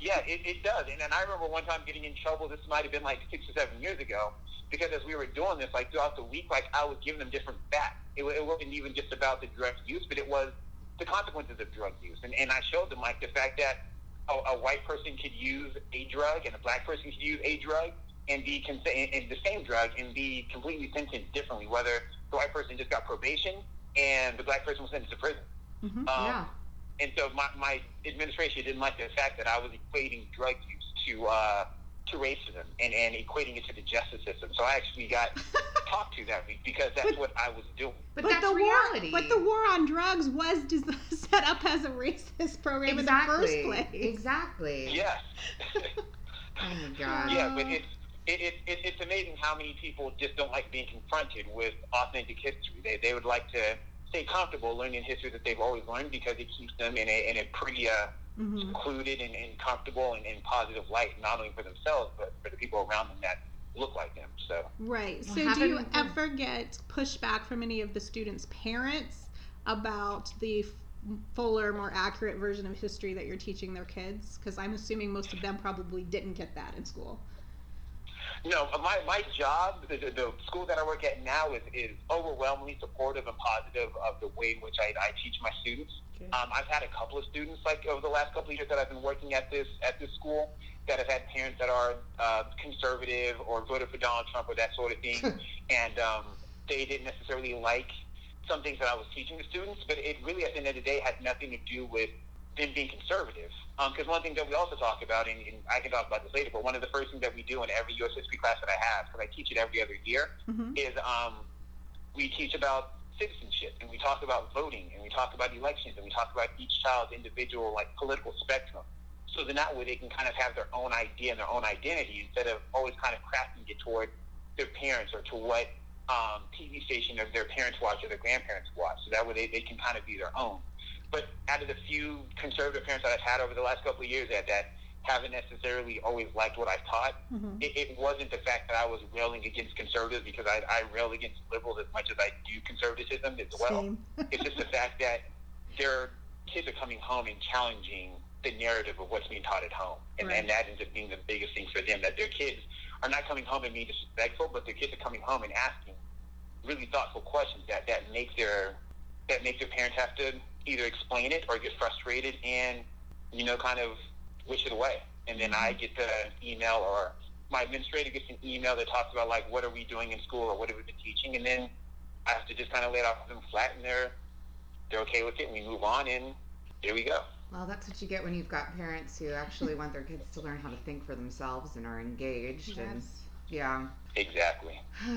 Yeah, it, it does. And, and I remember one time getting in trouble. This might have been like six or seven years ago, because as we were doing this, like throughout the week, like I was giving them different facts. It, it wasn't even just about the drug use, but it was the consequences of drug use. And, and I showed them like the fact that a, a white person could use a drug and a black person could use a drug and be cons- and, and the same drug and be completely sentenced differently. Whether the white person just got probation and the black person was sentenced to prison. Mhm. Um, yeah, and so my, my administration didn't like the fact that I was equating drug use to uh, to racism and, and equating it to the justice system. So I actually got talked to that week because that's But- what I was doing. but, But that's the reality. war, but the war on drugs was des- set up as a racist program exactly, in the first place. exactly. Yes. Oh my god. yeah, but it's it, it, it, it's amazing how many people just don't like being confronted with authentic history. They, they would like to stay comfortable learning history that they've always learned because it keeps them in a, in a pretty uh, Mhm. secluded and, and comfortable and, and positive light, not only for themselves, but for the people around them that look like them. So. Right. Well, So, do you having- ever get pushback from any of the students' parents about the fuller, more accurate version of history that you're teaching their kids? Because I'm assuming most of them probably didn't get that in school. No, my, my job, the, the, the school that I work at now is, is overwhelmingly supportive and positive of the way in which I, I teach my students. Okay. Um, I've had a couple of students, like over the last couple of years that I've been working at this at this school, that have had parents that are uh, conservative or voted for Donald Trump or that sort of thing, and um, they didn't necessarily like some things that I was teaching the students. But it really, at the end of the day, had nothing to do with them being conservative. Because one thing that we also talk about, and, and I can talk about this later, but one of the first things that we do in every U.S. history class that I have, because I teach it every other year, Mhm. is um, we teach about citizenship and we talk about voting and we talk about elections and we talk about each child's individual like political spectrum. So then that way they can kind of have their own idea and their own identity instead of always kind of crafting it toward their parents or to what um, TV station their, their parents watch or their grandparents watch. So that way they, they can kind of be their own. But out of the few conservative parents that I've had over the last couple of years that, that haven't necessarily always liked what I've taught, Mhm. it, it wasn't the fact that I was railing against conservatives because I, I rail against liberals as much as I do conservatism as well. It's just the fact that their kids are coming home and challenging the narrative of what's being taught at home. And, Right. and that ends up being the biggest thing for them, that their kids are not coming home and being disrespectful, but their kids are coming home and asking really thoughtful questions that, that make their that make their parents have to either explain it or get frustrated and, you know, kind of wish it away. And then I get the email or my administrator gets an email that talks about like what are we doing in school or what have we been teaching, and then I have to just kind of lay it off to them flat, and they're they're okay with it, and we move on, and here we go. Well, that's what you get when you've got parents who actually want their kids to learn how to think for themselves and are engaged. And yeah. Exactly.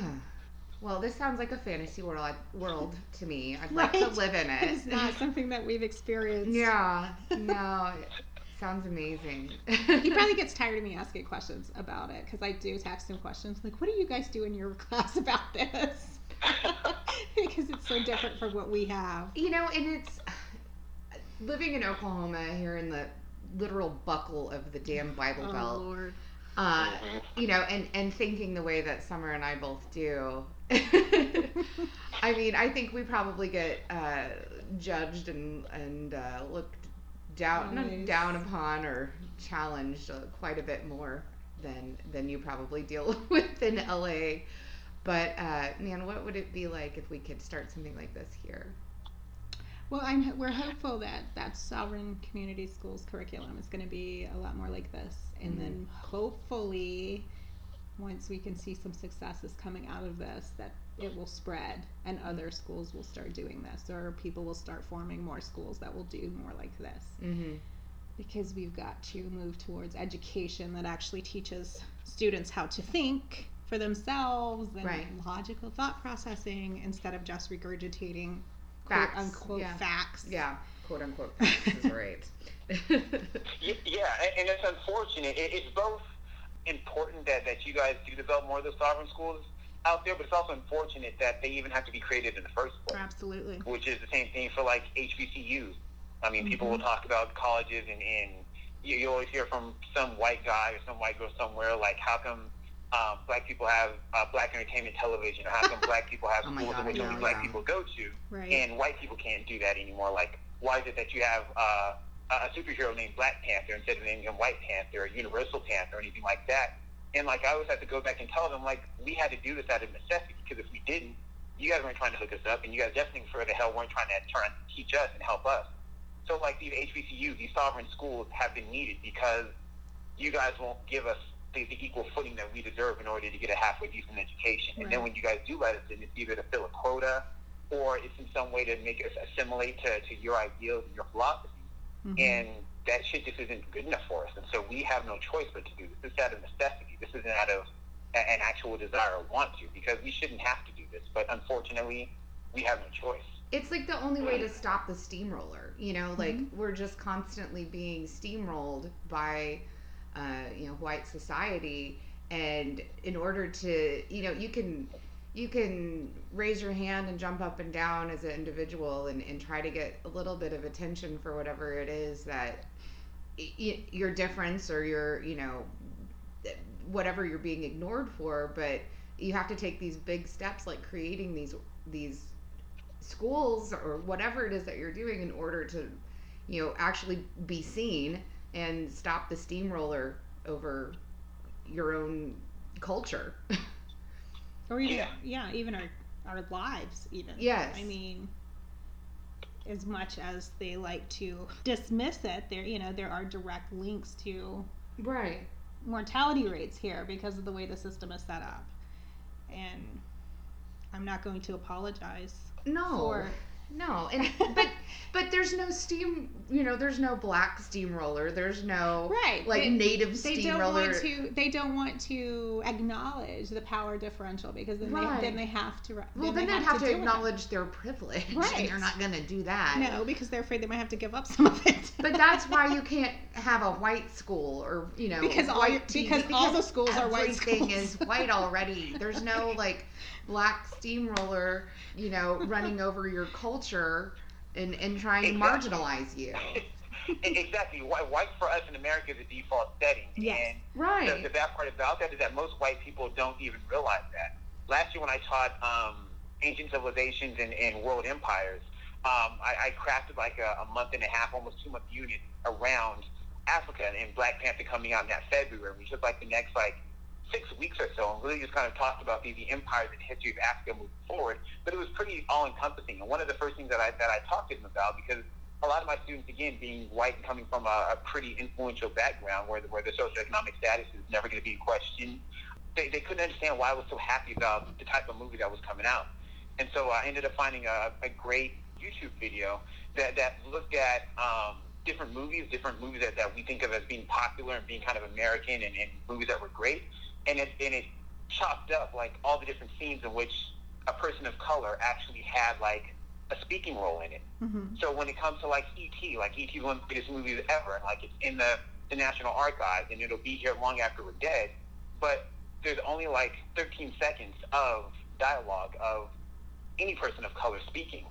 well, this sounds like a fantasy world world to me. I'd like to live in it. It's not something that we've experienced. yeah. No. Sounds amazing. He probably gets tired of me asking questions about it because I do text him questions like, "What do you guys do in your class about this?" because it's so different from what we have. You know, and it's living in Oklahoma here in the literal buckle of the damn Bible Oh Belt. Lord. Uh, you know, and and thinking the way that Summer and I both do. I mean, I think we probably get uh, judged and and uh, looked down Nice. down upon or challenged uh, quite a bit more than than you probably deal with in LA. But uh, man, what would it be like if we could start something like this here? Well, I'm we're hopeful that that sovereign community schools curriculum is going to be a lot more like this, and then hopefully, once we can see some successes coming out of this, that it will spread and other schools will start doing this, or people will start forming more schools that will do more like this. Mm-hmm. Because we've got to move towards education that actually teaches students how to think for themselves and Right. logical thought processing instead of just regurgitating Facts, quote unquote yeah. facts. Yeah, quote unquote. Facts is right. Yeah, and- and it's unfortunate. It's both important that, that you guys do develop more of the sovereign schools out there, but it's also unfortunate that they even have to be created in the first place, Absolutely. which is the same thing for like HBCUs. I mean, people will talk about colleges, and, and you, you always hear from some white guy or some white girl somewhere like, how come um, black people have uh, black entertainment television, or how come black people have Oh schools God, in which I only black yeah. people go to? Right. and white people can't do that anymore. Like, why is it that you have uh, a superhero named Black Panther instead of naming him White Panther or Universal Panther or anything like that? And like, I always have to go back and tell them, like, we had to do this out of necessity because if we didn't, you guys weren't trying to hook us up, and you guys definitely for the hell weren't trying to try and teach us and help us. So like these HBCUs, these sovereign schools have been needed because you guys won't give us the, the equal footing that we deserve in order to get a halfway decent education. And then when you guys do let us in, it's either to fill a quota or it's in some way to make us assimilate to, to your ideals and your philosophy. Mhm. And that shit just isn't good enough for us. And so we have no choice but to do this. This is out of necessity. This isn't out of an actual desire or want to because we shouldn't have to do this. But unfortunately, we have no choice. it's like the only way to stop the steamroller you know like Mm-hmm. we're just constantly being steamrolled by uh, you know white society and in order to you know you can you can raise your hand and jump up and down as an individual and, and try to get a little bit of attention for whatever it is that y- your difference or your you know whatever you're being ignored for but you have to take these big steps like creating these these schools or whatever it is that you're doing in order to you know actually be seen and stop the steamroller over your own culture or even Yeah. yeah, even our our lives even. Yes. I mean as much as they like to dismiss it, there you know, there are direct links to right mortality rates here because of the way the system is set up. And I'm not going to apologize no for no and but but there's no steam you know there's no black steamroller there's no right like they, native they don't steamroller want to they don't want to acknowledge the power differential because then Right. they then they have to well then they they'd have to, it. acknowledge their privilege and Right. they're not going to do that no because they're afraid they might have to give up some of it But that's why you can't have a white school or you know Because all TV, because all the schools are white everything schools. is white already. There's no like black steamroller, you know, running over your culture and and trying to marginalize you. Exactly. White, white for us in America is the default setting. Yes. And the, Right. the bad part about that is that most white people don't even realize that. Last year when I taught um, ancient civilizations and, and world empires, um, I, I crafted like a, a month and a half, almost two month unit around Africa and Black Panther coming out in that February. We took like the next like six weeks or so and really just kind of talked about the, the empires and history of Africa moving forward. But it was pretty all encompassing. And one of the first things that I that I talked to them about because a lot of my students, again, being white and coming from a, a pretty influential background where the, where the socioeconomic status is never going to be questioned, they, they couldn't understand why I was so happy about the type of movie that was coming out. And so I ended up finding a, a great YouTube video that, that looked at um, different movies, different movies that, that we think of as being popular and being kind of American and, and movies that were great. And it, and it chopped up like all the different scenes in which a person of color actually had like a speaking role in it. Mm-hmm. So when it comes to like E.T., like E.T. is one of the biggest movies ever, and like it's in the, the National Archives, and it'll be here long after we're dead. But there's only like 13 seconds of dialogue of any person of color speaking.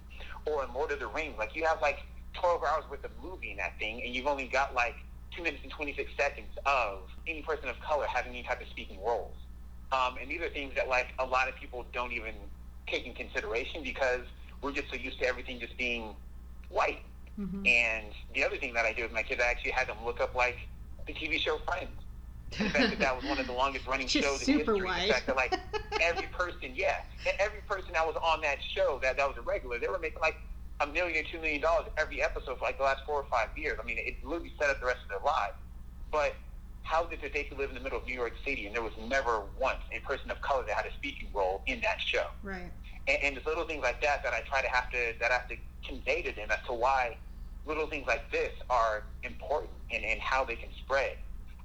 Or in Lord of the Rings, like you have like 12 hours worth of movie in that thing, and you've only got like two minutes and 26 seconds of any person of color having any type of speaking roles. Um, and these are things that like a lot of people don't even take in consideration because we're just so used to everything just being white. Mm-hmm. And the other thing that I did with my kids, I actually had them look up like the TV show Friends. The fact that that was one of the longest running Just shows in history. white. The fact that like every person, yeah, every person that was on that show that that was a regular, they were making like a million, two million dollars every episode for like the last four or five years. I mean, it literally set up the rest of their lives. But how is it they could live in the middle of New York City and there was never once a person of color that had a speaking role in that show? Right. and, and it's little things like that that I try to have to that I have to convey to them as to why little things like this are important and, and how they can spread.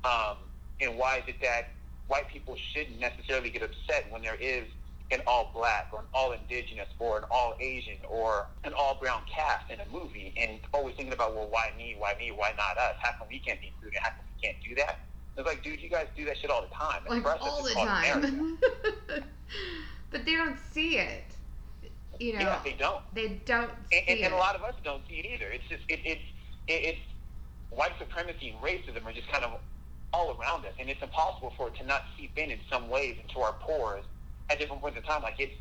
Um, and why is it that white people shouldn't necessarily get upset when there is an all black or an all indigenous or an all Asian or an all brown cast in a movie and always thinking about, well, why me? Why me? Why not us? How come we can't be included? How come we can't do that? It's like, dude, you guys do that shit all the time. And like for us, all the time. but they don't see it. You know, Yeah, they don't. they don't see and, and, it. and a lot of us don't see it either. It's just it, it's it, it's white supremacy and racism are just kind of all around us, and it's impossible for it to not seep in in some ways into our pores at different points in time. Like it's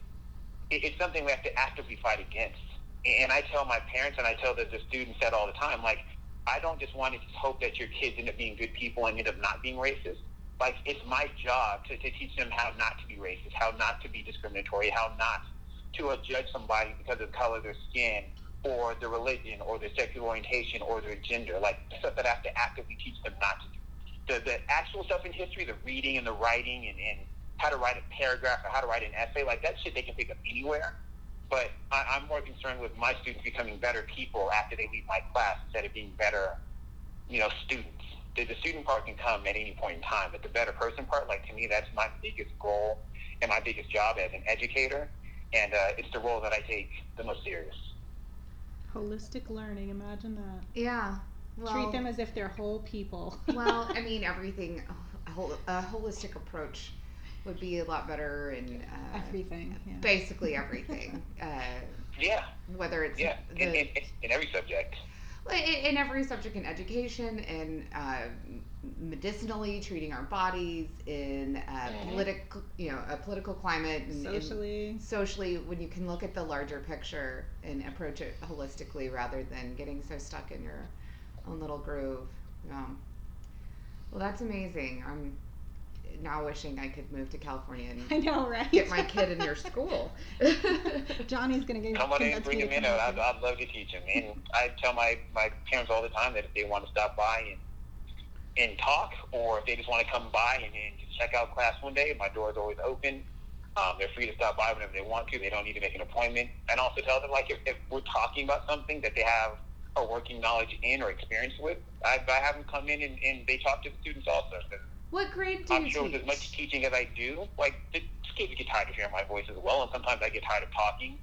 it, it's something we have to actively fight against. And I tell my parents and I tell the, the students that all the time, like I don't just want to just hope that your kids end up being good people and end up not being racist. Like it's my job to, to teach them how not to be racist, how not to be discriminatory, how not to judge somebody because of the color of their skin or their religion or their sexual orientation or their gender. Like stuff that I have to actively teach them not to do. The, the actual stuff in history, the reading and the writing and, and how to write a paragraph or how to write an essay, like that shit they can pick up anywhere. But I, I'm more concerned with my students becoming better people after they leave my class instead of being better, you know, students. The, the student part can come at any point in time, but the better person part, like to me, that's my biggest goal and my biggest job as an educator, and uh, it's the role that I take the most serious. Holistic learning. Imagine that. yeah. Well, Treat them as if they're whole people. well, I mean, everything, a, whole, a holistic approach would be a lot better in uh, Everything. Yeah. basically everything. uh, Yeah, whether it's yeah, the, in, in, in every subject. In, in every subject in education and uh, medicinally treating our bodies in uh, Mhm. political you know a political climate and, and Socially. socially when you can look at the larger picture and approach it holistically rather than getting so stuck in your own little groove um, well that's amazing i'm now wishing i could move to california and I know, right? get my kid in your school Johnny's gonna get. Come on in, bring me them to in. I'd. I'd love to teach them. And I tell my, my parents all the time that if they want to stop by and and talk, or if they just want to come by and, and check out class one day, my door is always open. Um, they're free to stop by whenever they want to. They don't need to make an appointment. And also tell them like if, if we're talking about something that they have a working knowledge in or experience with, I, I have them come in and, and they talk to the students also. What grade do I'm you sure with teach as much teaching as I do, like the kids get tired of hearing my voice as well, and sometimes I get tired of talking.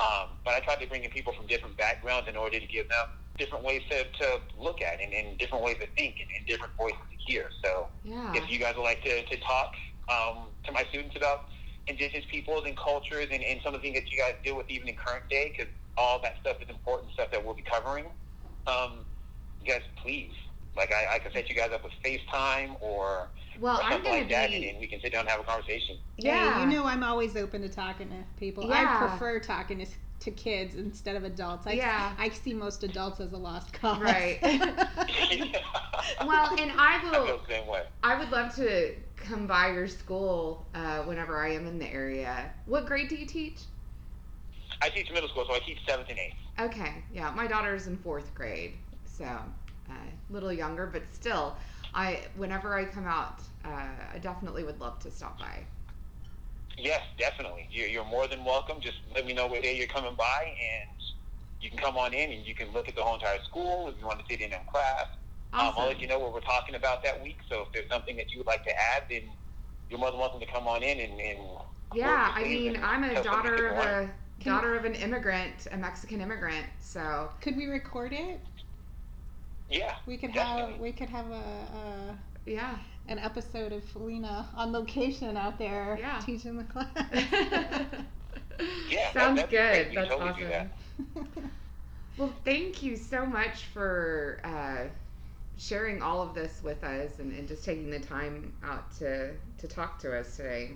Um, but I try to bring in people from different backgrounds in order to give them different ways to, to look at and, and different ways to think and, and different voices to hear. So yeah if you guys would like to, to talk um, to my students about indigenous peoples and cultures and, and some of the things that you guys deal with even in current day, because all that stuff is important stuff that we'll be covering, um, you guys please. Like I, I can set you guys up with FaceTime or well or i'm something gonna like that, be and, and we can sit down and have a conversation. yeah Hey, you know I'm always open to talking to people. Yeah. I prefer talking to, to kids instead of adults. I, Yeah. I see most adults as a lost cause. Right. well and i I will feel the same way. I would love to come by your school uh, whenever I am in the area. What grade do you teach? I teach middle school, so I teach seventh and eighth. Okay, yeah, my daughter's in fourth grade, so uh, a little younger, but still, I whenever I come out, uh, I definitely would love to stop by. Yes, definitely. You're, you're more than welcome. Just let me know what day you're coming by, and you can come on in and you can look at the whole entire school if you want to sit in on class. Um, I'll let you know what we're talking about that week. So if there's something that you would like to add, then you're more than welcome to come on in and. and Yeah, I mean, I'm a daughter of a daughter of an immigrant, a Mexican immigrant. So Could we record it? Yeah. We could have we could have a, a yeah, an episode of Felina on location out there Yeah. teaching the class. Yeah, sounds that'd good. great. That's totally awesome. that. Well, thank you so much for uh, sharing all of this with us and, and just taking the time out to to talk to us today.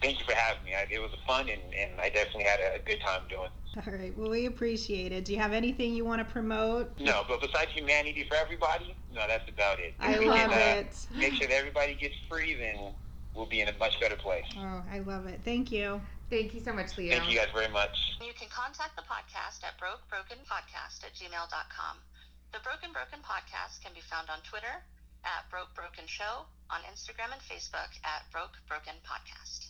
Thank you for having me. I, it was fun, and, and I definitely had a, a good time doing it. All right. Well, we appreciate it. Do you have anything you want to promote? No, but besides humanity for everybody, no, that's about it. I If we love can, uh, it. Make sure that everybody gets free, then we'll be in a much better place. Oh, I love it. Thank you. Thank you so much, Leo. Thank you guys very much. You can contact the podcast at brokebrokenpodcast at gmail.com. The Broken Broken Podcast can be found on Twitter at Broke Broken Show, on Instagram and Facebook at Broke Broken Podcast.